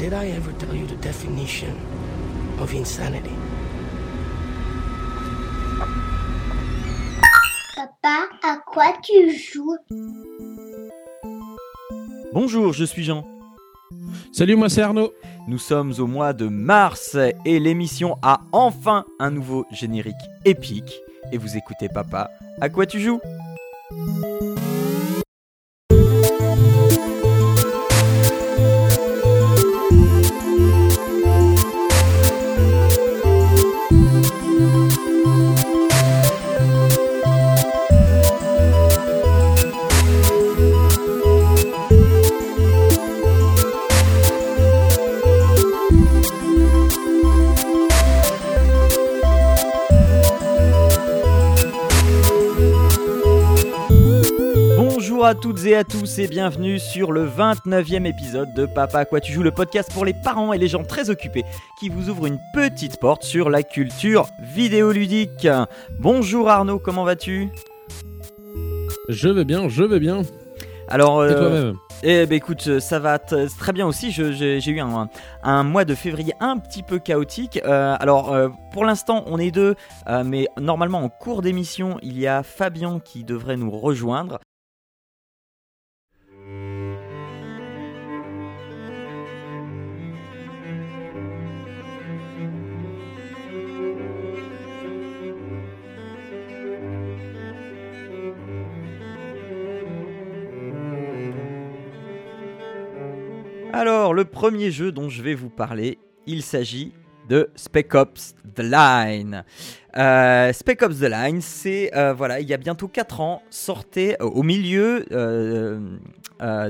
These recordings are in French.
Did I ever tell you the definition of insanity? Papa, à quoi tu joues? Bonjour, je suis Jean. Salut, moi c'est Arnaud. Nous sommes au mois de mars et l'émission a enfin un nouveau générique épique. Et vous écoutez Papa, à quoi tu joues? Bonjour à toutes et à tous et bienvenue sur le 29e épisode de Papa quoi tu joues, le podcast pour les parents et les gens très occupés qui vous ouvre une petite porte sur la culture vidéoludique. Bonjour Arnaud, comment vas-tu? Je vais bien, je vais bien. Alors, Et euh, toi-même? Eh ben écoute, ça va très bien aussi. Je- J'ai j'ai eu un, un mois de février un petit peu chaotique. Euh, alors euh, pour l'instant on est deux, euh, mais normalement en cours d'émission il y a Fabien qui devrait nous rejoindre. Alors le premier jeu dont je vais vous parler, il s'agit de Spec Ops The Line. Euh, Spec Ops The Line, c'est euh, voilà, il y a bientôt 4 ans, sortait au milieu euh,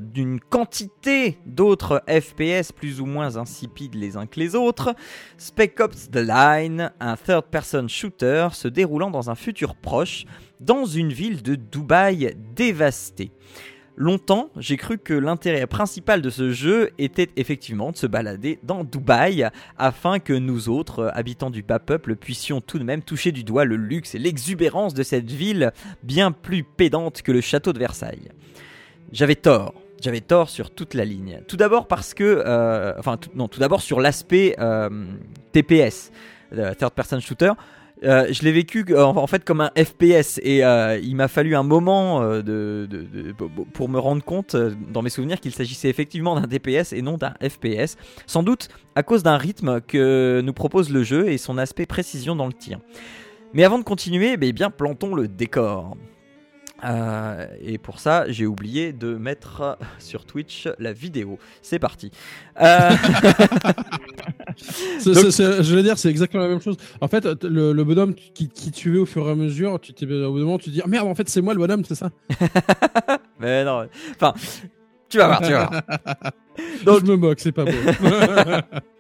d'une quantité d'autres FPS plus ou moins insipides les uns que les autres. Spec Ops The Line, un third-person shooter se déroulant dans un futur proche, dans une ville de Dubaï dévastée. Longtemps, j'ai cru que l'intérêt principal de ce jeu était effectivement de se balader dans Dubaï afin que nous autres, euh, habitants du bas peuple, puissions tout de même toucher du doigt le luxe et l'exubérance de cette ville bien plus pédante que le château de Versailles. J'avais tort. J'avais tort sur toute la ligne. Tout d'abord parce que, euh, non, tout d'abord sur l'aspect euh, TPS, third person shooter. Euh, je l'ai vécu euh, en fait comme un FPS et euh, il m'a fallu un moment pour me rendre compte dans mes souvenirs qu'il s'agissait effectivement d'un DPS et non d'un FPS. Sans doute à cause d'un rythme que nous propose le jeu et son aspect précision dans le tir. Mais avant de continuer, eh bien plantons le décor. Euh, et pour ça, j'ai oublié de mettre euh, sur Twitch la vidéo. C'est parti. Euh, Donc- Je veux dire, c'est exactement la même chose. En fait, le, le bonhomme qui, qui tuait au fur et à mesure, tu t'es au bout d'un moment, tu te dis ah, merde, en fait, c'est moi le bonhomme, c'est ça? Mais non, enfin, tu vas voir, tu vas voir. Donc, je me moque, c'est pas beau.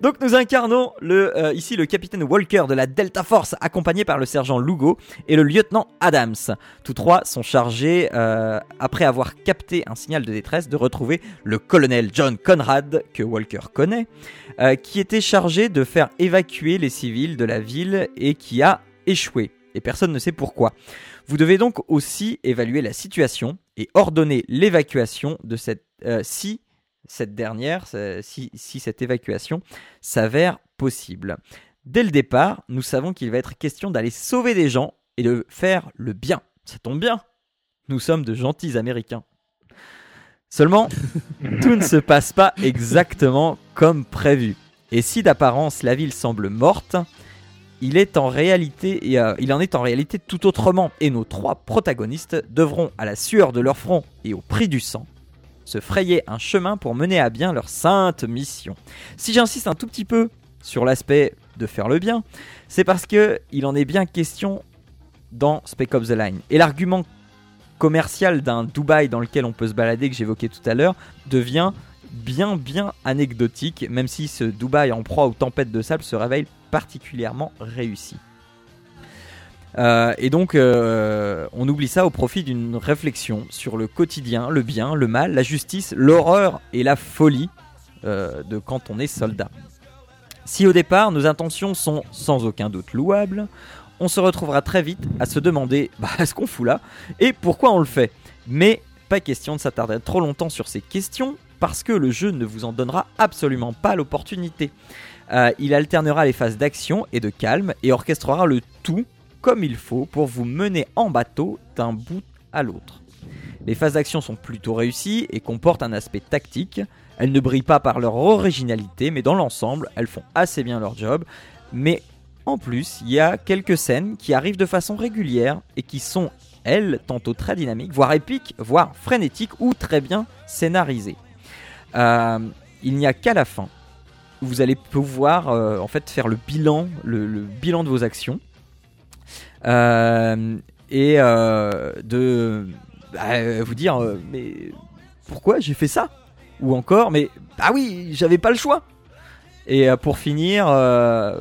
Donc nous incarnons le, euh, ici le capitaine Walker de la Delta Force, accompagné par le sergent Lugo et le lieutenant Adams. Tous trois sont chargés, euh, après avoir capté un signal de détresse, de retrouver le colonel John Conrad, que Walker connaît, euh, qui était chargé de faire évacuer les civils de la ville et qui a échoué. Et personne ne sait pourquoi. Vous devez donc aussi évaluer la situation et ordonner l'évacuation de cette... si cette dernière, si, si cette évacuation s'avère possible. Dès le départ, nous savons qu'il va être question d'aller sauver des gens et de faire le bien. Ça tombe bien. Nous sommes de gentils Américains. Seulement, tout ne se passe pas exactement comme prévu. Et si d'apparence la ville semble morte, il, est en réalité, et, euh, il en est en réalité tout autrement. Et nos trois protagonistes devront, à la sueur de leur front et au prix du sang, se frayer un chemin pour mener à bien leur sainte mission. Si j'insiste un tout petit peu sur l'aspect de faire le bien, c'est parce que il en est bien question dans Spec Ops The Line. Et l'argument commercial d'un Dubaï dans lequel on peut se balader que j'évoquais tout à l'heure devient bien bien anecdotique, même si ce Dubaï en proie aux tempêtes de sable se révèle particulièrement réussi. Euh, et donc, euh, on oublie ça au profit d'une réflexion sur le quotidien, le bien, le mal, la justice, l'horreur et la folie euh, de quand on est soldat. Si au départ nos intentions sont sans aucun doute louables, on se retrouvera très vite à se demander bah, ce qu'on fout là? Et pourquoi on le fait? Mais pas question de s'attarder trop longtemps sur ces questions parce que le jeu ne vous en donnera absolument pas l'opportunité. Il alternera les phases d'action et de calme et orchestrera le tout comme il faut pour vous mener en bateau d'un bout à l'autre. Les phases d'action sont plutôt réussies et comportent un aspect tactique. Elles ne brillent pas par leur originalité, mais dans l'ensemble, elles font assez bien leur job. Mais en plus, il y a quelques scènes qui arrivent de façon régulière et qui sont, elles, tantôt très dynamiques, voire épiques, voire frénétiques ou très bien scénarisées. Euh, il n'y a qu'à la fin où vous allez pouvoir euh, en fait faire le bilan, le, bilan de vos actions et euh, de bah, vous dire euh, mais pourquoi j'ai fait ça? Ou encore mais ah oui j'avais pas le choix. Et euh, pour finir euh,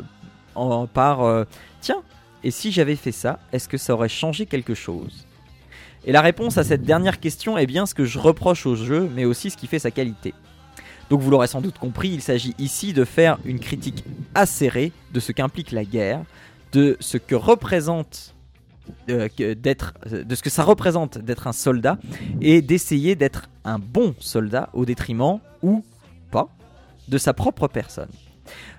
par euh, tiens et si j'avais fait ça est-ce que ça aurait changé quelque chose? Et la réponse à cette dernière question est bien ce que je reproche au jeu mais aussi ce qui fait sa qualité. Donc vous l'aurez sans doute compris il s'agit ici de faire une critique acérée de ce qu'implique la guerre de ce que représente euh, d'être de ce que ça représente d'être un soldat et d'essayer d'être un bon soldat au détriment ou pas de sa propre personne.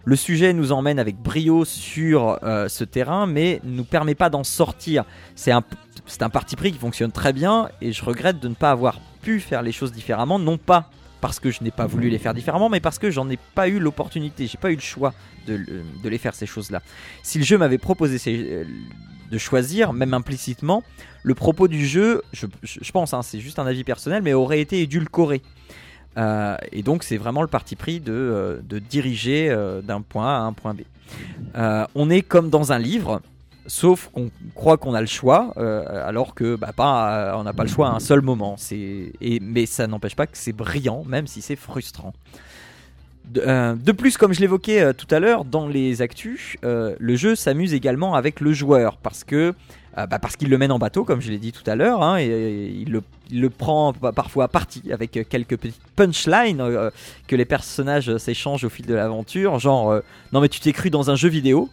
Le sujet nous emmène avec brio sur euh, ce terrain, mais ne nous permet pas d'en sortir. C'est un, c'est un parti pris qui fonctionne très bien, et je regrette de ne pas avoir pu faire les choses différemment, non pas parce que je n'ai pas voulu les faire différemment, mais parce que j'en ai pas eu l'opportunité, j'ai pas eu le choix de, le- de les faire ces choses-là. Si le jeu m'avait proposé euh, de choisir, même implicitement, le propos du jeu, je, pense, hein, c'est juste un avis personnel, mais aurait été édulcoré. Euh, et donc c'est vraiment le parti pris de, euh, diriger d'un point A à un point B. On est comme dans un livre, sauf qu'on croit qu'on a le choix, euh, alors que bah, euh, on n'a pas le choix à un seul moment. Et, mais ça n'empêche pas que c'est brillant, même si c'est frustrant. De, euh, plus, comme je l'évoquais tout à l'heure dans les actus, le jeu s'amuse également avec le joueur parce que bah, parce qu'il le mène en bateau, comme je l'ai dit tout à l'heure, hein, et, il, le, prend pa- parfois à partie avec quelques petites punchlines que les personnages s'échangent au fil de l'aventure, genre non mais tu t'es cru dans un jeu vidéo,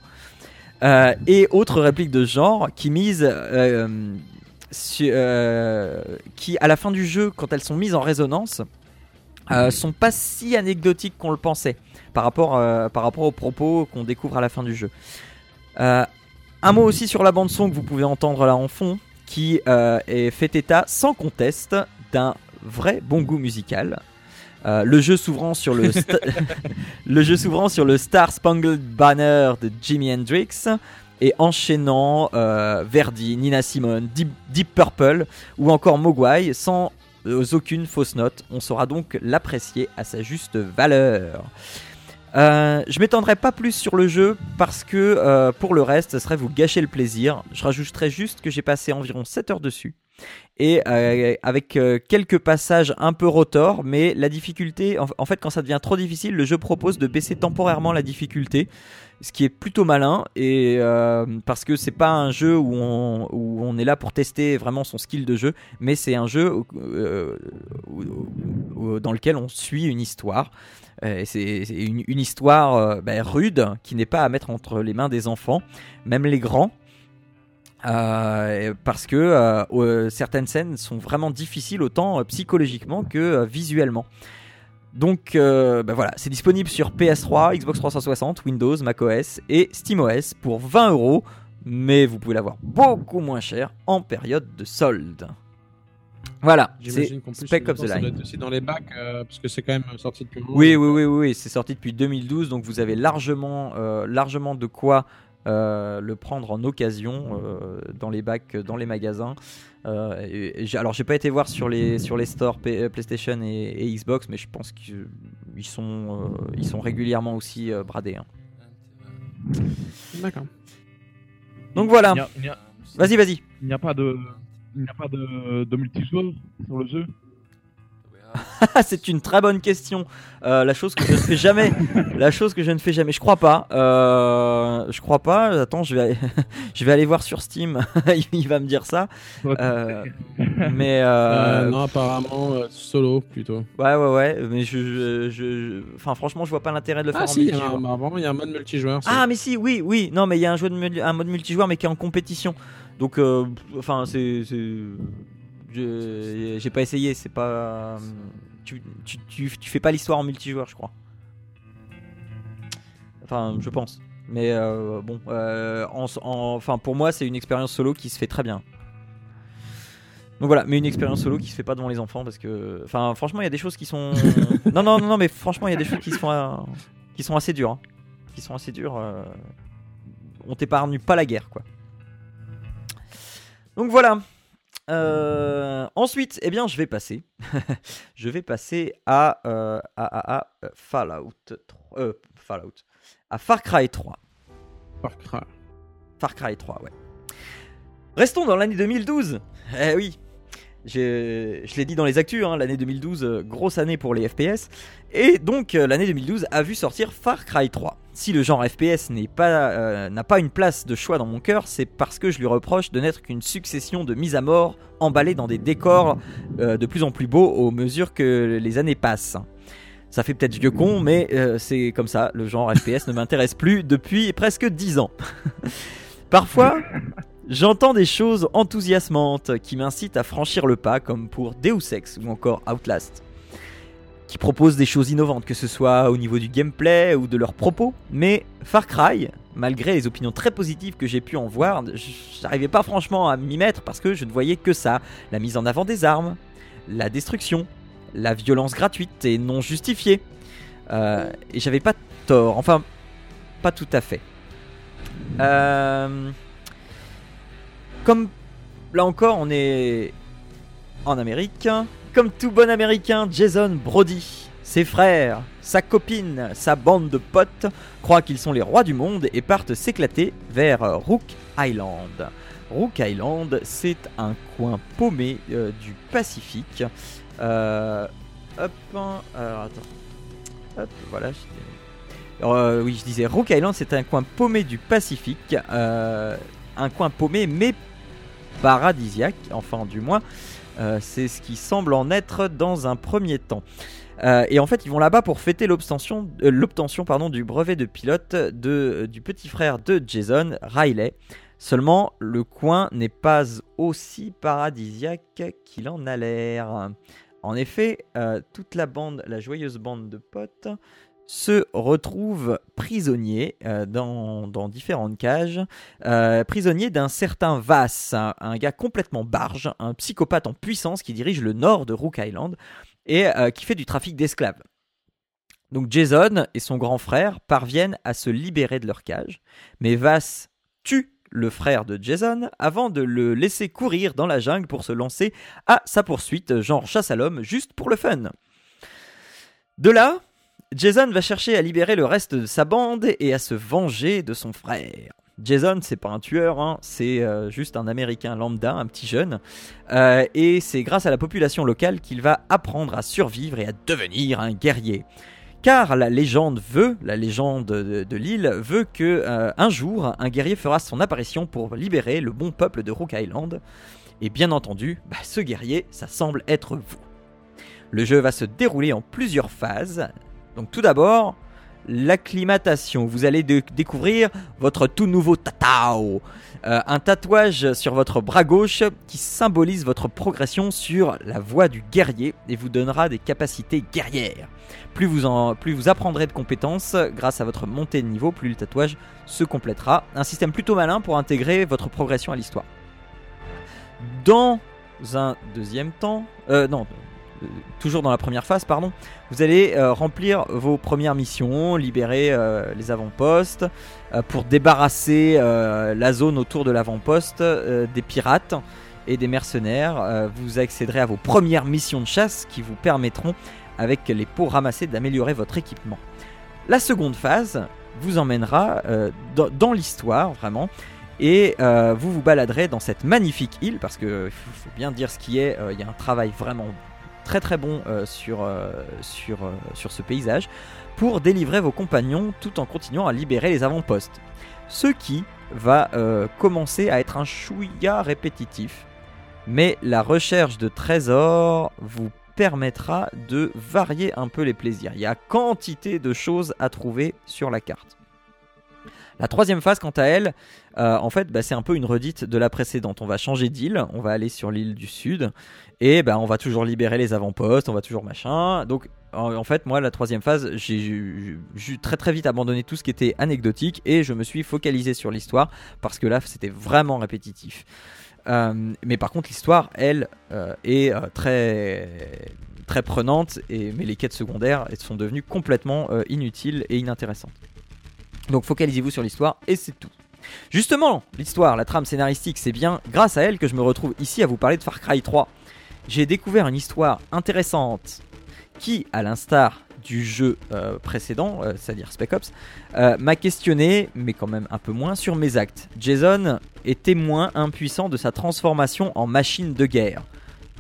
Euh, et autres répliques de ce genre qui euh, su- euh, qui à la fin du jeu, quand elles sont mises en résonance, sont pas si anecdotiques qu'on le pensait par rapport, par rapport aux propos qu'on découvre à la fin du jeu. Un mot aussi sur la bande son que vous pouvez entendre là en fond, qui est fait état sans conteste d'un vrai bon goût musical. Euh, le jeu s'ouvrant sur le Star Spangled Banner de Jimi Hendrix et enchaînant euh, Verdi, Nina Simone, Deep, Purple ou encore Mogwai sans euh, aucune fausse note. On saura donc l'apprécier à sa juste valeur. Je m'étendrai pas plus sur le jeu parce que pour le reste, ce serait vous gâcher le plaisir. Je rajouterai juste que j'ai passé environ 7 heures dessus et euh, avec euh, quelques passages un peu rotor, mais la difficulté, en, fait, quand ça devient trop difficile, le jeu propose de baisser temporairement la difficulté, ce qui est plutôt malin et euh, parce que c'est pas un jeu où on, où on est là pour tester vraiment son skill de jeu, mais c'est un jeu dans lequel on suit une histoire. C'est une, histoire ben, rude qui n'est pas à mettre entre les mains des enfants, même les grands. Euh, parce que euh, euh, certaines scènes sont vraiment difficiles autant psychologiquement que visuellement. Donc euh, ben voilà, c'est disponible sur PS3, Xbox 360, Windows, macOS et SteamOS pour 20 euros, mais vous pouvez l'avoir beaucoup moins cher en période de solde. Voilà, c'est Spec of the ça doit Line. être aussi dans les bacs, euh, parce que c'est quand même sorti depuis. Oui, oui, oui, oui, oui, c'est sorti depuis 2012, donc vous avez largement, euh, largement de quoi euh, le prendre en occasion euh, dans les bacs, dans les magasins. Euh, et- et j'ai- alors, j'ai pas été voir sur les sur les stores P- PlayStation et, et Xbox, mais je pense qu'ils sont euh, ils sont régulièrement aussi euh, bradés. hein. D'accord. Donc voilà. Il n'y a- Vas-y, vas-y. il n'y a pas de, il n'y a pas de, de multijoueur sur le jeu? c'est une très bonne question. Euh, la chose que je ne fais jamais. la chose que je ne fais jamais. Je crois pas. Euh, je crois pas. Attends, je vais, je vais aller voir sur Steam. Il va me dire ça. Euh, mais non, apparemment, solo plutôt. ouais, ouais, ouais. Mais je, je, je- enfin, franchement, je vois pas l'intérêt de le faire Ah en si, a multijoueur. apparemment, il y a un mode multijoueur. Ah, mais si, oui, oui. Non, mais il y a un, jeu de, un mode multijoueur, mais qui est en compétition. Donc, enfin, c'est. c'est- je- J'ai pas essayé, c'est pas. Tu, tu, tu, tu fais pas l'histoire en multijoueur, je crois. Enfin, je pense. Mais euh, bon, euh, en- en- enfin pour moi, c'est une expérience solo qui se fait très bien. Donc voilà, mais une expérience solo qui se fait pas devant les enfants parce que, enfin, franchement, il y a des choses qui sont. non, non, non, non, mais franchement, il y a des choses qui sont, euh, qui sont assez dures, hein. qui sont assez dures. On t'épargne pas la guerre, quoi. Donc voilà. Euh, ensuite, eh bien, je vais passer. je vais passer à, euh, à, à- à, euh, Fallout 3. euh, Fallout. À Far Cry 3. Far Cry. Far Cry 3, ouais. Restons dans l'année 2012. Eh oui. Je l'ai dit dans les actus, hein, l'année 2012, euh, grosse année pour les FPS. Et donc euh, l'année 2012 a vu sortir Far Cry 3. Si le genre FPS euh, n'a pas une place de choix dans mon cœur, c'est parce que je lui reproche de n'être qu'une succession de mises à mort emballées dans des décors de plus en plus beaux au mesure que les années passent. Ça fait peut-être vieux con, mais c'est comme ça, le genre FPS ne m'intéresse plus depuis presque 10 ans. Parfois, j'entends des choses enthousiasmantes qui m'incitent à franchir le pas, comme pour Deus Ex ou encore Outlast, qui proposent des choses innovantes, que ce soit au niveau du gameplay ou de leurs propos, mais Far Cry, malgré les opinions très positives que j'ai pu en voir, j'arrivais pas franchement à m'y mettre parce que je ne voyais que ça, la mise en avant des armes, la destruction, la violence gratuite et non justifiée. Euh, et j'avais pas tort, enfin, pas tout à fait. Euh, Comme là encore, on est en Amérique. Comme tout bon américain, Jason Brody, ses frères, sa copine, sa bande de potes croient qu'ils sont les rois du monde et partent s'éclater vers Rook Island. Rook Island, c'est un coin paumé euh, du Pacifique. Euh, hop, alors attends. Hop, voilà. euh, oui, je disais Rook Island, c'est un coin paumé du Pacifique. euh, un coin paumé, mais paradisiaque, enfin du moins. euh, c'est ce qui semble en être dans un premier temps. Euh, et en fait, ils vont là-bas pour fêter l'obtention, euh, l'obtention du brevet de pilote du petit frère de Jason, Riley. Seulement, le coin n'est pas aussi paradisiaque qu'il en a l'air. En effet, toute la bande, la joyeuse bande de potes, se retrouve prisonnier euh, dans, différentes cages, euh, prisonnier d'un certain Vass, un, un gars complètement barge, un psychopathe en puissance qui dirige le nord de Rook Island et euh, qui fait du trafic d'esclaves. Donc Jason et son grand frère parviennent à se libérer de leur cage, mais Vass tue le frère de Jason avant de le laisser courir dans la jungle pour se lancer à sa poursuite, genre chasse à l'homme, juste pour le fun. De là, Jason va chercher à libérer le reste de sa bande et à se venger de son frère. Jason, c'est pas un tueur, hein, c'est euh, juste un Américain lambda, un petit jeune, Euh, et c'est grâce à la population locale qu'il va apprendre à survivre et à devenir un guerrier. Car la légende veut, la légende de, l'île veut que euh, un jour un guerrier fera son apparition pour libérer le bon peuple de Rook Island. Et bien entendu, bah, ce guerrier, ça semble être vous. Le jeu va se dérouler en plusieurs phases. Donc tout d'abord, l'acclimatation. Vous allez découvrir votre tout nouveau tatao. Euh, un tatouage sur votre bras gauche qui symbolise votre progression sur la voie du guerrier et vous donnera des capacités guerrières. Plus vous, en, plus vous apprendrez de compétences grâce à votre montée de niveau, plus le tatouage se complétera. Un système plutôt malin pour intégrer votre progression à l'histoire. Dans un deuxième temps, euh, non, toujours dans la première phase, pardon, vous allez euh, remplir vos premières missions, libérer euh, les avant-postes, euh, pour débarrasser la zone autour de l'avant-poste des pirates et des mercenaires. Vous accéderez à vos premières missions de chasse qui vous permettront, avec les pots ramassés, d'améliorer votre équipement. La seconde phase vous emmènera dans, l'histoire, vraiment. Et vous vous baladerez dans cette magnifique île, parce que faut, bien dire ce qui est, il y a un travail vraiment très très bon euh, sur, euh, euh, sur ce paysage, pour délivrer vos compagnons tout en continuant à libérer les avant-postes. Ce qui va commencer à être un chouïa répétitif, mais la recherche de trésors vous permettra de varier un peu les plaisirs. Il y a quantité de choses à trouver sur la carte. La troisième phase, quant à elle, euh, en fait, bah, c'est un peu une redite de la précédente. On va changer d'île, on va aller sur l'île du sud, et bah, on va toujours libérer les avant-postes, on va toujours machin. Donc, en, fait, moi, la troisième phase, j'ai très très vite abandonné tout ce qui était anecdotique, et je me suis focalisé sur l'histoire, parce que là, c'était vraiment répétitif. Euh, mais par contre, l'histoire, elle, euh, est très très prenante, et, mais les quêtes secondaires elles sont devenues complètement inutiles et inintéressantes. Donc focalisez-vous sur l'histoire et c'est tout. Justement, l'histoire, la trame scénaristique, c'est bien grâce à elle que je me retrouve ici à vous parler de Far Cry 3. J'ai découvert une histoire intéressante qui, à l'instar du jeu euh, précédent, euh, c'est-à-dire Spec Ops, euh, m'a questionné, mais quand même un peu moins, sur mes actes. Jason est témoin impuissant de sa transformation en machine de guerre.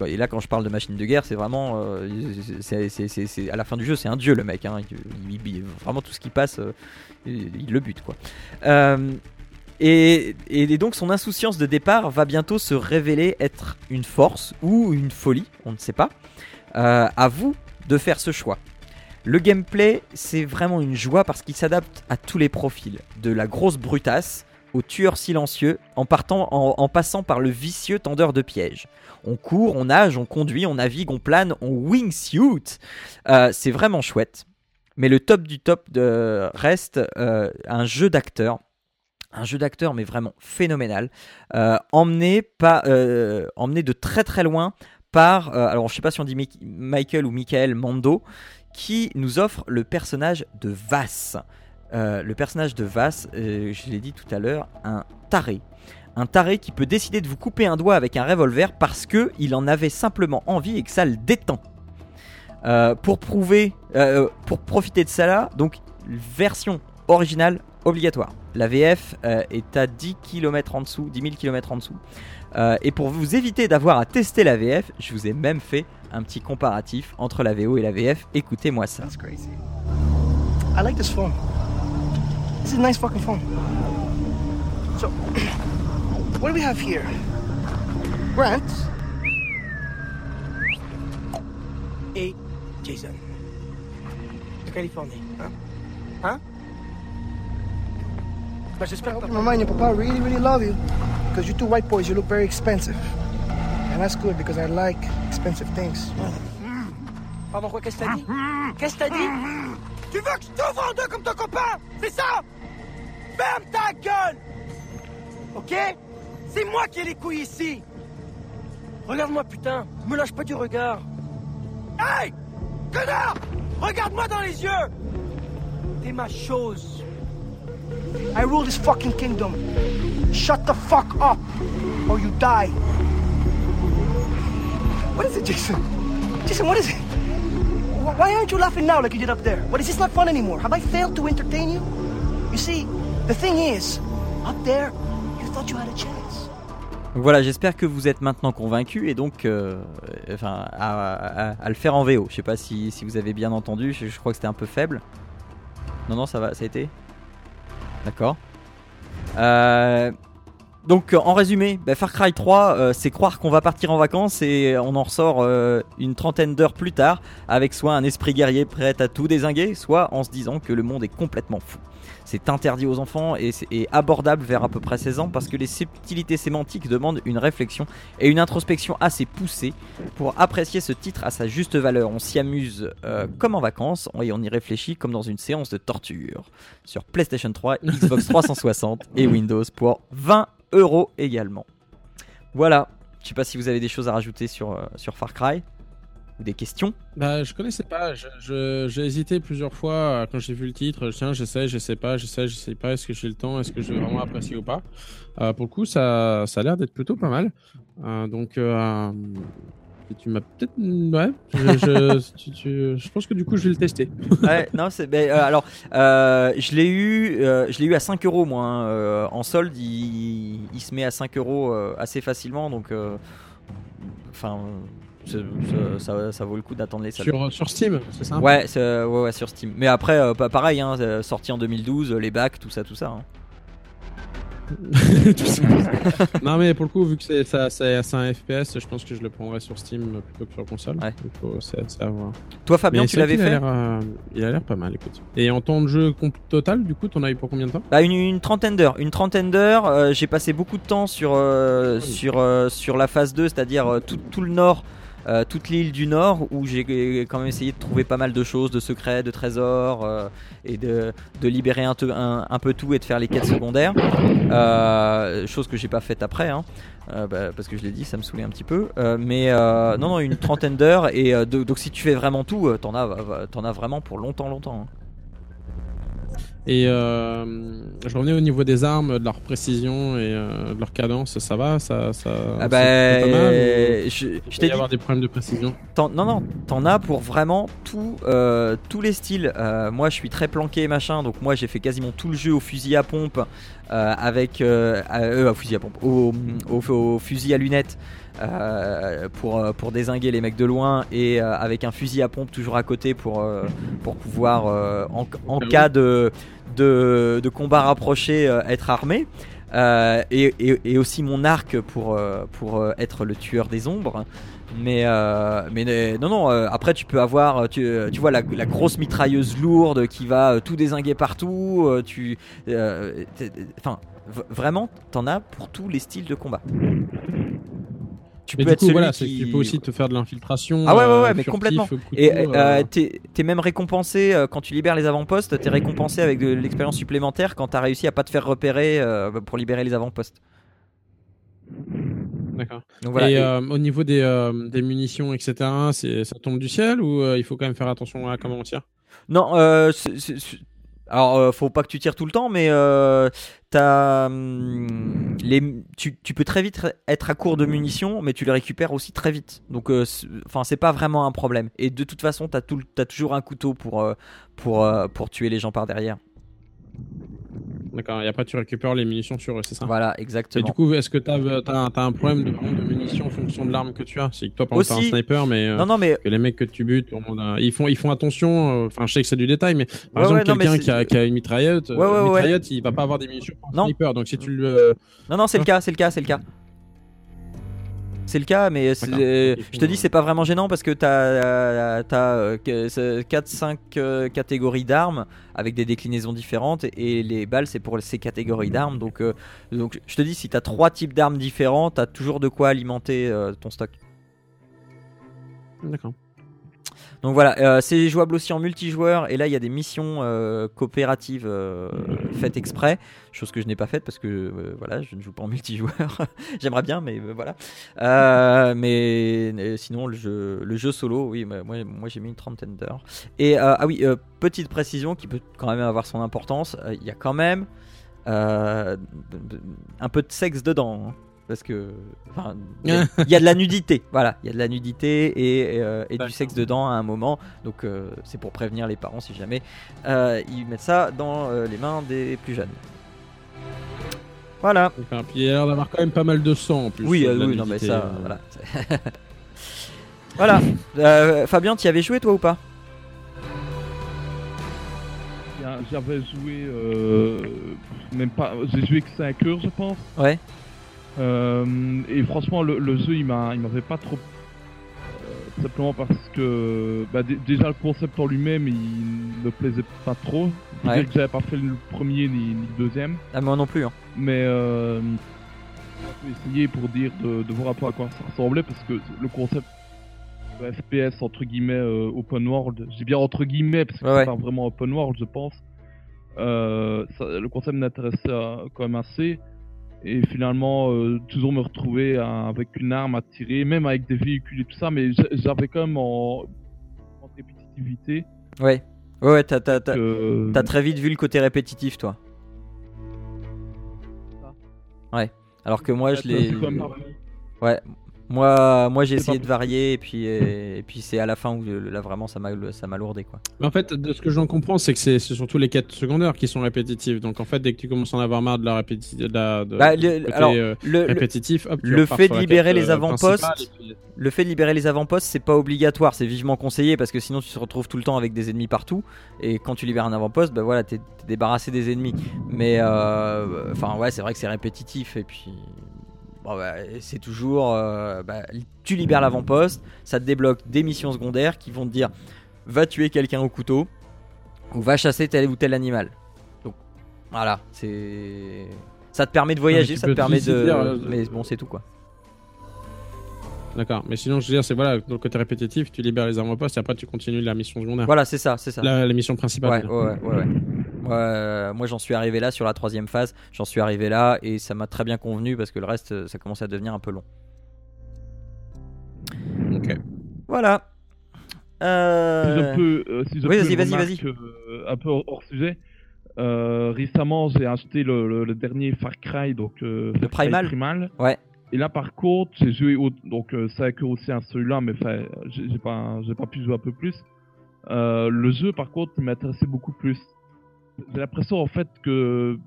Et là, quand je parle de machine de guerre, c'est vraiment. à la fin du jeu, c'est un dieu le mec. hein. Vraiment tout ce qui passe, il le bute quoi. Et, donc son insouciance de départ va bientôt se révéler être une force ou une folie, on ne sait pas. Euh, à vous de faire ce choix. Le gameplay, c'est vraiment une joie parce qu'il s'adapte à tous les profils, de la grosse brutasse au tueur silencieux, en, passant par le vicieux tendeur de pièges. On court, on nage, on conduit, on navigue, on plane, on wingsuit. Euh, c'est vraiment chouette. Mais le top du top reste euh, un jeu d'acteur. Un jeu d'acteur, mais vraiment phénoménal. Euh, euh, emmené de très très loin par, euh, alors je sais pas si on dit Michael ou Michael Mando, qui nous offre le personnage de Vass. Le personnage de Vass, je l'ai dit tout à l'heure, un taré. Un taré qui peut décider de vous couper un doigt avec un revolver parce que il en avait simplement envie et que ça le détend. Pour pour profiter de ça là, donc version originale obligatoire. La VF euh, est à 10 km en dessous, 10 000 km en dessous. Euh, et pour vous éviter d'avoir à tester la VF, je vous ai même fait un petit comparatif entre la VO et la VF. Écoutez-moi ça. That's crazy. I like this phone. This is a nice fucking phone. So, what do we have here? Grant. Et Jason. De Californie, hein Hein J'espère que Maman and your papa really, really love you. Because you two white boys, you look very expensive. And that's good because I like expensive things. Pardon quoi, qu'est-ce que t'as dit? Qu'est-ce que t'as dit? Tu veux que je t'ouvre en deux comme ton copain? C'est ça? Ferme ta gueule Ok? C'est moi qui ai les couilles ici Regarde-moi putain, me lâche pas du regard. Hey Connard Regarde-moi dans les yeux T'es ma chose. I rule this fucking kingdom. Shut the fuck up, or you die. What is it, Jason? Jason, what is it? Wh- Why aren't you laughing now like you did up there? What is this not fun anymore? Have I failed to entertain you? You see, the thing is, up there, you thought you had a chance. Voilà, j'espère que vous êtes maintenant convaincu et donc euh, enfin, à, à- à le faire en VO. Je sais pas si, si vous avez bien entendu, je, je crois que c'était un peu faible. Non, non, ça va, ça a été D'accord. Euh, donc en résumé, bah, Far Cry 3, euh, c'est croire qu'on va partir en vacances et on en ressort euh, une trentaine d'heures plus tard avec soit un esprit guerrier prêt à tout désinguer, soit en se disant que le monde est complètement fou. C'est interdit aux enfants et abordable vers à peu près 16 ans parce que les subtilités sémantiques demandent une réflexion et une introspection assez poussée pour apprécier ce titre à sa juste valeur. On s'y amuse euh, comme en vacances et on y réfléchit comme dans une séance de torture. Sur PlayStation 3, Xbox 360 et Windows pour 20 euros également. Voilà. Je sais pas si vous avez des choses à rajouter sur, euh, sur Far Cry ou des questions. Bah, je connaissais pas. J'ai hésité plusieurs fois euh, quand j'ai vu le titre. Tiens, j'essaie, je sais pas, j'essaie, je sais pas. Est-ce que j'ai le temps? Est-ce que je vais vraiment apprécier ou pas? Euh, Pour le coup, ça, ça a l'air d'être plutôt pas mal. Euh, donc, tu m'as peut-être. Ouais, je, je, tu- tu- je pense que du coup, je vais le tester. ouais, non, c'est. ben, euh, alors, euh, je l'ai eu, euh, je l'ai eu à 5 euros, moi. hein. Euh, en solde, il, il se met à 5 euros assez facilement, donc. Enfin, ça, ça- ça vaut le coup d'attendre les soldes. Sur, sur Steam, c'est ça Ouais, ouais, ouais, sur Steam. Mais après, euh, pas pareil, hein, sorti en 2012, euh, les bacs, tout ça, tout ça. hein. Non, mais pour le coup, vu que c'est ça- c'est c'est un FPS, je pense que je le prendrais sur Steam plutôt que sur console. Ouais. Donc, faut- c'est c'est à voir. Toi, Fabien, Mais tu l'avais a fait euh, Il a l'air pas mal, écoute. Et en temps de jeu total, du coup, t'en as eu pour combien de temps? Bah, une, une trentaine d'heures. Une trentaine d'heures. euh, j'ai passé beaucoup de temps sur, euh, Oui. sur, euh, sur la phase 2, c'est-à-dire euh, tout, tout le nord, euh, toute l'île du nord, où j'ai quand même essayé de trouver pas mal de choses, de secrets, de trésors, euh, et de, de libérer un, un, peu tout et de faire les quêtes secondaires. Euh, chose que j'ai pas faite après, hein. Euh, bah, parce que je l'ai dit, ça me saoulait un petit peu. Euh, mais euh, non, non, une trentaine d'heures. Et donc, si tu fais vraiment tout, t'en as, as vraiment pour longtemps, longtemps. hein. Et euh, je revenais au niveau des armes, de leur précision et euh, de leur cadence, ça va ça, ça, Ah bah, pas mal, ou- je, t'ai dit, avoir des problèmes de précision? non, non, t'en as pour vraiment tout, euh, tous les styles. Euh, moi, je suis très planqué, machin, donc moi, j'ai fait quasiment tout le jeu au fusil à pompe, euh, avec, au fusil à pompe, au, au- au fusil à lunettes. pour, pour désinguer les mecs de loin et avec un fusil à pompe toujours à côté pour, pour pouvoir en, en cas de, de, de combat rapproché être armé Euh, et, et- et aussi mon arc pour, pour être le tueur des ombres mais, euh, mais euh, non, non, euh, après tu peux avoir, tu, tu vois, la, la grosse mitrailleuse lourde qui va tout désinguer partout. tu, Enfin, vraiment, t'en as pour tous les styles de combat. Tu Mais peux du être coup, celui voilà, qui. tu peux aussi te faire de l'infiltration. Ah ouais, ouais, ouais, mais complètement. couteau, Et t'es même récompensé quand tu libères les avant-postes, t'es récompensé avec de l'expérience supplémentaire quand t'as réussi à pas te faire repérer pour libérer les avant-postes. D'accord. Donc voilà. et Et- euh, au niveau des, euh, des munitions, etc., ça tombe du ciel ou euh, il faut quand même faire attention à comment on tire? Non, alors faut pas que tu tires tout le temps, mais t'as, hum, les, tu, tu peux très vite être à court de munitions, mais tu les récupères aussi très vite. Donc, c'est- enfin, c'est pas vraiment un problème. Et de toute façon, t'as tout, t'as toujours un couteau pour pour pour tuer les gens par derrière. D'accord. Et après, tu récupères les munitions sur eux, c'est ça? Voilà, Et exactement. du coup, est-ce que tu as, un problème de, de munitions en fonction de l'arme que tu as? C'est que toi, par exemple, t'as un Aussi- sniper, mais euh, non, non, mais que les mecs que tu butes, euh, ils, font, ils font attention. euh, Enfin, je sais que c'est du détail, mais par Ouais, exemple, ouais, quelqu'un qui a, qui a une mitraillette, euh, Ouais, mitraillette, il va pas avoir des munitions pour un sniper. Donc, si tu le. euh, non, non, c'est le cas, c'est le cas, c'est le cas. C'est le cas, mais euh, je te dis, c'est pas vraiment gênant parce que t'as as, 4-5 euh, catégories d'armes avec des déclinaisons différentes et les balles, c'est pour ces catégories d'armes. Donc, euh, donc, je te dis, si t'as trois types d'armes différents, t'as toujours de quoi alimenter euh, ton stock. D'accord. Donc voilà, euh, c'est jouable aussi en multijoueur et là il y a des missions euh, coopératives euh, faites exprès, chose que je n'ai pas faite parce que voilà, je ne joue pas en multijoueur. J'aimerais bien, mais voilà. Mais sinon le jeu, solo, oui, bah, moi, j'ai mis une trentaine d'heures. Et ah oui, petite précision qui peut quand même avoir son importance, il y a quand même un peu de sexe dedans. hein. Parce que enfin, il y, a- il y a de la nudité, voilà, il y a de la nudité et, et, euh, et du sexe dedans à un moment, donc euh, c'est pour prévenir les parents si jamais euh, ils mettent ça dans euh, les mains des plus jeunes. Voilà. D'accord. Puis il y a l'air d'avoir quand même pas mal de sang en plus. Oui, oui, non mais nudité, ça, voilà. voilà. Euh, Fabien, tu y avais joué toi ou pas? J'avais joué, euh, même pas, j'ai joué que 5 heures, je pense. Ouais. Euh, et franchement, le, le jeu, il m'a, il m'avait pas trop. euh, simplement parce que, bah, dé- déjà le concept en lui-même, il me plaisait pas trop. Je Ouais. que j'avais pas fait le premier ni, ni le deuxième, Ah moi non plus. Hein. mais euh, j'ai essayé pour dire de, de voir un peu à quoi ça ressemblait parce que le concept de FPS entre guillemets euh, open world, j'ai bien entre guillemets parce que Ouais, c'est pas vraiment open world, je pense. Euh, ça- le concept m'intéressait euh, quand même assez. Et finalement, euh, toujours me retrouver à- avec une arme à tirer, même avec des véhicules et tout ça, mais j'a- j'avais quand même en, en répétitivité. Ouais. Ouais, ouais, t'as, t'as très vite vu le côté répétitif, toi. Ouais. Alors que moi, je l'ai. Ouais. Moi, moi j'ai essayé de varier et puis, et, puis c'est à la fin où là vraiment ça m'a ça m'a lourdé quoi. Mais en fait, de ce que j'en comprends, c'est que c'est surtout les quêtes secondaires qui sont répétitives. Donc en fait, dès que tu commences à en avoir marre de la répétition, de la de, Bah, euh, Le, répétitif, hop, le fait de libérer les euh, avant-postes, puis- le fait de libérer les avant-postes, c'est pas obligatoire, c'est vivement conseillé parce que sinon tu te retrouves tout le temps avec des ennemis partout. Et quand tu libères un avant-poste, bah voilà, t'es t'es débarrassé des ennemis. Mais euh, enfin, ouais, c'est vrai que c'est répétitif et puis. Bon, bah, c'est toujours. euh, bah, tu libères l'avant-poste, ça te débloque des missions secondaires qui vont te dire va tuer quelqu'un au couteau ou va chasser tel ou tel animal. Donc voilà, c'est. Ça te permet de voyager, ça te permet de. dire, euh, Mais bon, c'est tout quoi. D'accord. Mais sinon, je veux dire, c'est voilà, dans le côté répétitif, tu libères les avant-postes et après tu continues la mission secondaire. Voilà, c'est ça, c'est ça. La, la mission principale. Ouais, ouais, ouais, ouais. Ouais, euh, moi j'en suis arrivé là sur la troisième phase, j'en suis arrivé là et ça m'a très bien convenu parce que le reste ça commence à devenir un peu long. Ok. Voilà. Si Euh, je peux, euh, si je oui, peux vas-y, vas-y, remarque, euh, un peu hors, sujet. Euh, récemment, j'ai acheté le, le- le dernier Far Cry, donc euh, Far Cry Primal Primal. Ouais. Et là, par contre, j'ai joué au, donc euh, ça que aussi un celui-là, mais j'ai j'ai pas, j'ai pas pu jouer un peu plus. Euh, le jeu, par contre, m'intéressait beaucoup plus. J'ai l'impression en fait que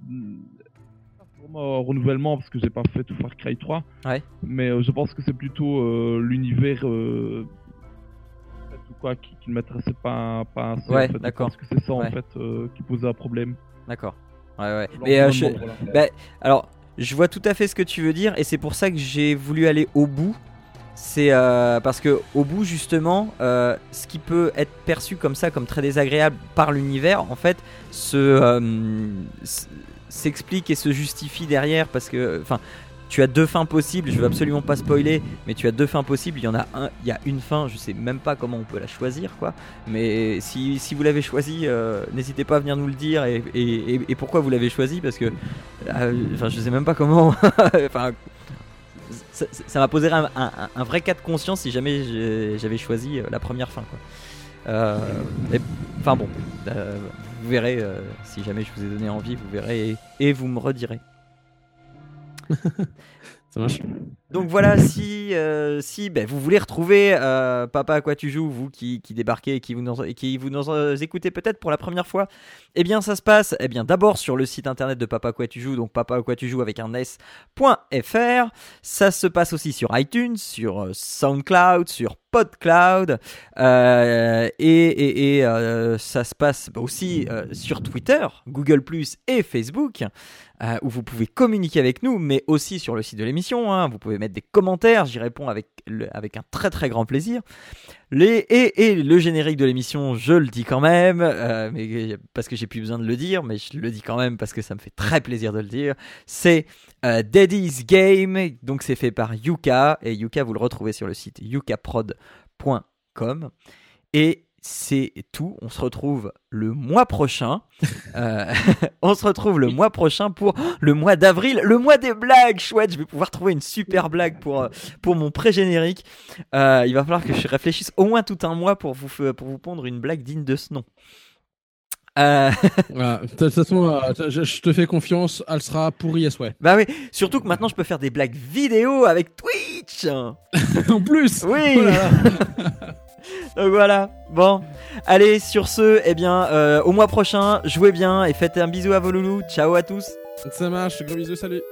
vraiment un renouvellement parce que j'ai pas fait tout Far Cry 3. Ouais. Mais euh, je pense que c'est plutôt euh, l'univers euh, en fait, ou quoi qui, qui ne m'intéressait pas, pas assez. Ouais, en fait. D'accord. pense que c'est ça Ouais. en fait euh, qui posait un problème. D'accord. Ouais, ouais. Mais je- voilà. bah, alors, je vois tout à fait ce que tu veux dire et c'est pour ça que j'ai voulu aller au bout. C'est euh, parce que au bout justement, euh, ce qui peut être perçu comme ça, comme très désagréable par l'univers, en fait, se euh, s'explique et se justifie derrière parce que, enfin, tu as deux fins possibles. Je veux absolument pas spoiler, mais tu as deux fins possibles. Il y en a un, il y a une fin. Je sais même pas comment on peut la choisir, quoi. Mais si, si vous l'avez choisi, n'hésitez pas à venir nous le dire et, pourquoi vous l'avez choisi parce que, enfin, je sais même pas comment. ça m'a posé un, vrai cas de conscience si jamais j'avais choisi euh, la première fin, quoi. Euh, Enfin bon, euh, vous verrez si jamais je vous ai donné envie, vous verrez et vous me redirez. Donc voilà, si, euh, si ben, vous voulez retrouver euh, Papa à quoi tu joues, vous qui, débarquez et qui vous nous, qui vous euh, écoutez peut-être pour la première fois, eh bien ça se passe eh bien d'abord sur le site internet de Papa à quoi tu joues, donc papa à quoi tu joues avec un s.fr. Ça se passe aussi sur iTunes, sur SoundCloud, sur PodCloud, et, et, ça se passe aussi sur Twitter, Google + et Facebook euh, où vous pouvez communiquer avec nous, mais aussi sur le site de l'émission. hein. Vous pouvez mettre des commentaires, j'y réponds avec, avec un très très grand plaisir. Les, et, et le générique de l'émission, je le dis quand même, euh, mais, parce que j'ai plus besoin de le dire, mais je le dis quand même parce que ça me fait très plaisir de le dire. C'est euh, Daddy's Game, donc c'est fait par Yuka, et Yuka vous le retrouvez sur le site yukaprod.com. Et c'est tout. On se retrouve le mois prochain. Euh, on se retrouve le mois prochain pour le mois d'avril, le mois des blagues. Chouette, je vais pouvoir trouver une super blague pour, euh, pour mon pré-générique. Euh, il va falloir que je réfléchisse au moins tout un mois pour vous, pour vous pondre une blague digne de ce nom. Euh, Voilà. De toute façon, je, te fais confiance, elle sera pourrie à souhait. bah oui, surtout que maintenant je peux faire des blagues vidéo avec Twitch. en plus Oui. Oh. Donc voilà. Bon, allez sur ce, eh bien, euh, au mois prochain, jouez bien et faites un bisou à vos loulous. Ciao à tous. Ça marche, gros bisous, salut